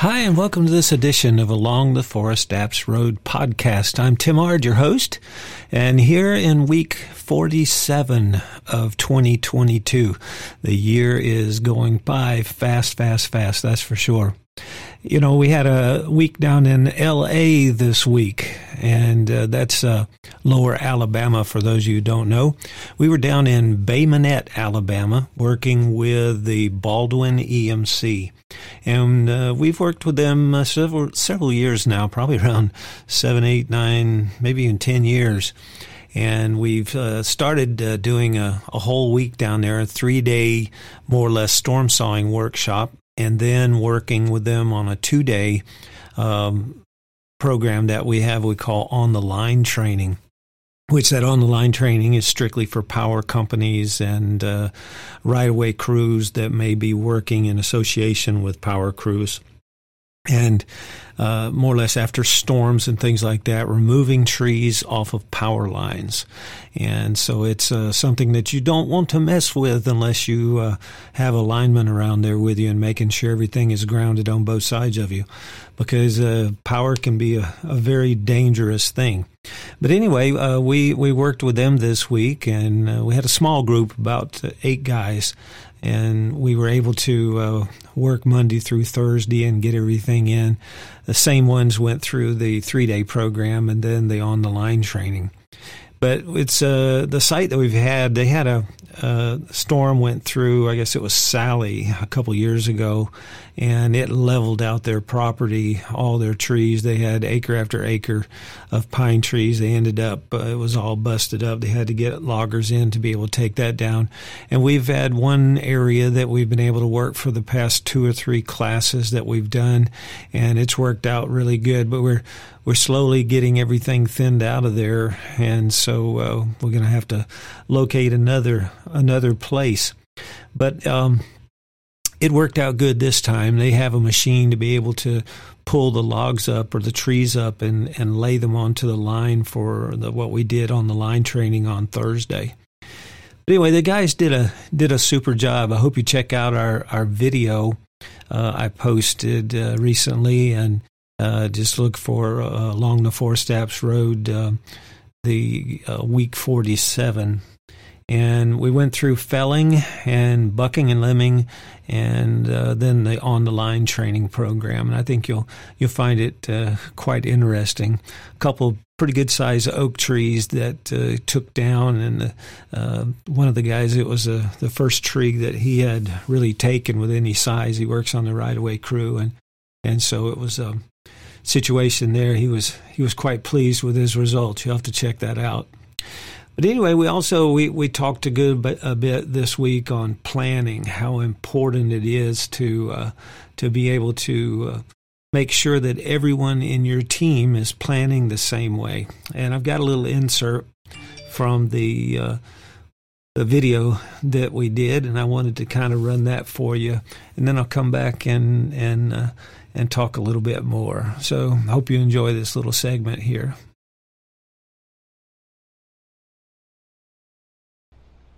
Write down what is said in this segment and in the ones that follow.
Hi, and welcome to this edition of Along the Forest Apps Road podcast. I'm Tim Ard, your host, and here in week 47 of 2022, the year is going by fast, fast, fast, that's for sure. You know, we had a week down in LA this week, and uh, that's uh, lower Alabama for those of you who don't know. We were down in Bay Minette, Alabama, working with the Baldwin EMC. And uh, we've worked with them uh, several, several years now, probably around seven, eight, nine, maybe even 10 years and we've uh, started uh, doing a, a, whole week down there, a three day, more or less storm sawing workshop and then working with them on a two day um, program that we have we call on the line training which that on the line training is strictly for power companies and uh, right away crews that may be working in association with power crews and uh, more or less after storms and things like that, removing trees off of power lines. And so it's uh, something that you don't want to mess with unless you uh, have a lineman around there with you and making sure everything is grounded on both sides of you because uh, power can be a, a, very dangerous thing. But anyway, uh, we, we worked with them this week and uh, we had a small group, about eight guys and we were able to uh, work Monday through Thursday and get everything in. The same ones went through the three day program and then the on the line training. But it's uh, the site that we've had. They had a, a, storm went through. I guess it was Sally a couple years ago, and it leveled out their property, all their trees. They had acre after acre of pine trees. They ended up uh, it was all busted up. They had to get loggers in to be able to take that down. And we've had one area that we've been able to work for the past two or three classes that we've done, and it's worked out really good. But we're we're slowly getting everything thinned out of there, and so uh, we're going to have to locate another another place. But um, it worked out good this time. They have a machine to be able to pull the logs up or the trees up and, and lay them onto the line for the, what we did on the line training on Thursday. But anyway, the guys did a did a super job. I hope you check out our our video uh, I posted uh, recently, and uh, just look for uh, along the Forest Apps Road, uh, the uh, week 47. And we went through felling and bucking and limbing, and uh, then the on the line training program. And I think you'll you'll find it uh, quite interesting. A couple pretty good sized oak trees that took down, and one of the guys it was the first tree that he had really taken with any size. He works on the right of way crew, and and so it was um, situation there. He was he was quite pleased with his results. You'll have to check that out. But anyway, we also we, we talked a good a bit this week on planning, how important it is to uh, to be able to uh, make sure that everyone in your team is planning the same way. And I've got a little insert from the uh, the video that we did, and I wanted to kind of run that for you, and then I'll come back and and uh, and talk a little bit more. So I hope you enjoy this little segment here.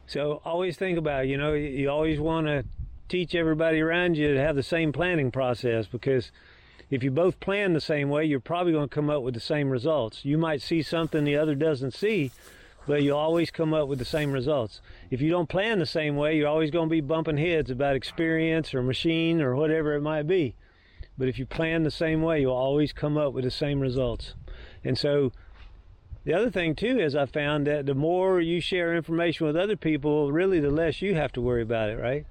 So always think about, you know, you always want to teach everybody around you to have the same planning process because if you both plan the same way, you're probably going to come up with the same results. You might see something the other doesn't see, but you'll always come up with the same results. If you don't plan the same way, you're always going to be bumping heads about experience or machine or whatever it might be. But if you plan the same way, you'll always come up with the same results. And so the other thing too is I found that the more you share information with other people, really the less you have to worry about it, right?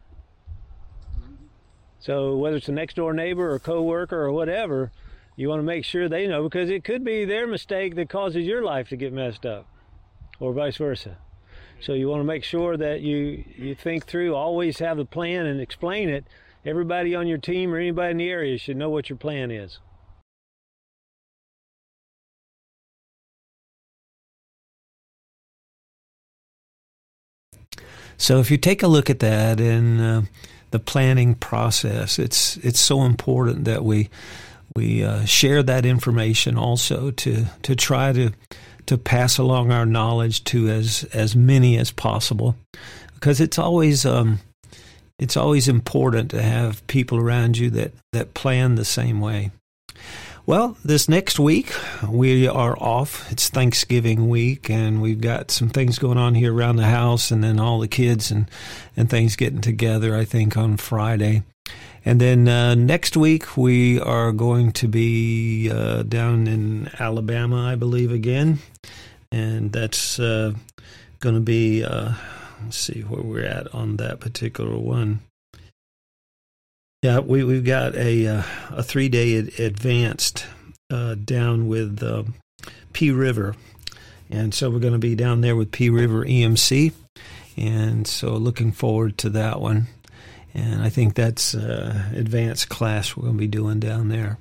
So whether it's a next door neighbor or coworker or whatever, you want to make sure they know because it could be their mistake that causes your life to get messed up or vice versa. So you want to make sure that you you think through, always have a plan and explain it everybody on your team or anybody in the area should know what your plan is. So if you take a look at that in uh, the planning process, it's it's so important that we we uh, share that information also to to try to to pass along our knowledge to as as many as possible because it's always um, it's always important to have people around you that, that plan the same way. Well, this next week we are off. It's Thanksgiving week, and we've got some things going on here around the house, and then all the kids and, and things getting together, I think, on Friday. And then uh, next week we are going to be uh, down in Alabama, I believe, again. And that's uh, going to be, uh, let's see where we're at on that particular one. Yeah, we we've got a uh, a three day advanced uh, down with Pea River, and so we're going to be down there with Pea River EMC, and so looking forward to that one. And I think that's uh, advanced class we're going to be doing down there.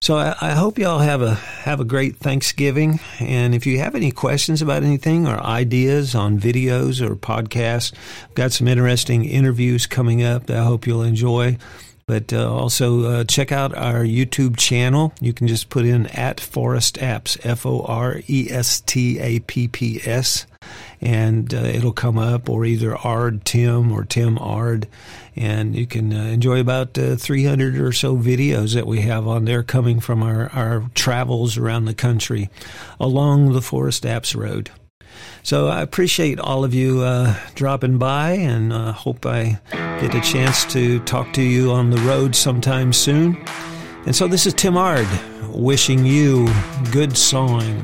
So I, I, hope y'all have a have a great Thanksgiving. And if you have any questions about anything or ideas on videos or podcasts, I've got some interesting interviews coming up that I hope you'll enjoy. But uh, also uh, check out our YouTube channel. You can just put in at Forest Apps, F O R E S T A P P S, and uh, it'll come up, or either Ard Tim or Tim Ard, and you can uh, enjoy about uh, 300 or so videos that we have on there coming from our, our travels around the country along the Forest Apps Road. So I appreciate all of you uh, dropping by and uh, hope I get a chance to talk to you on the road sometime soon. And so this is Tim Ard wishing you good sawing.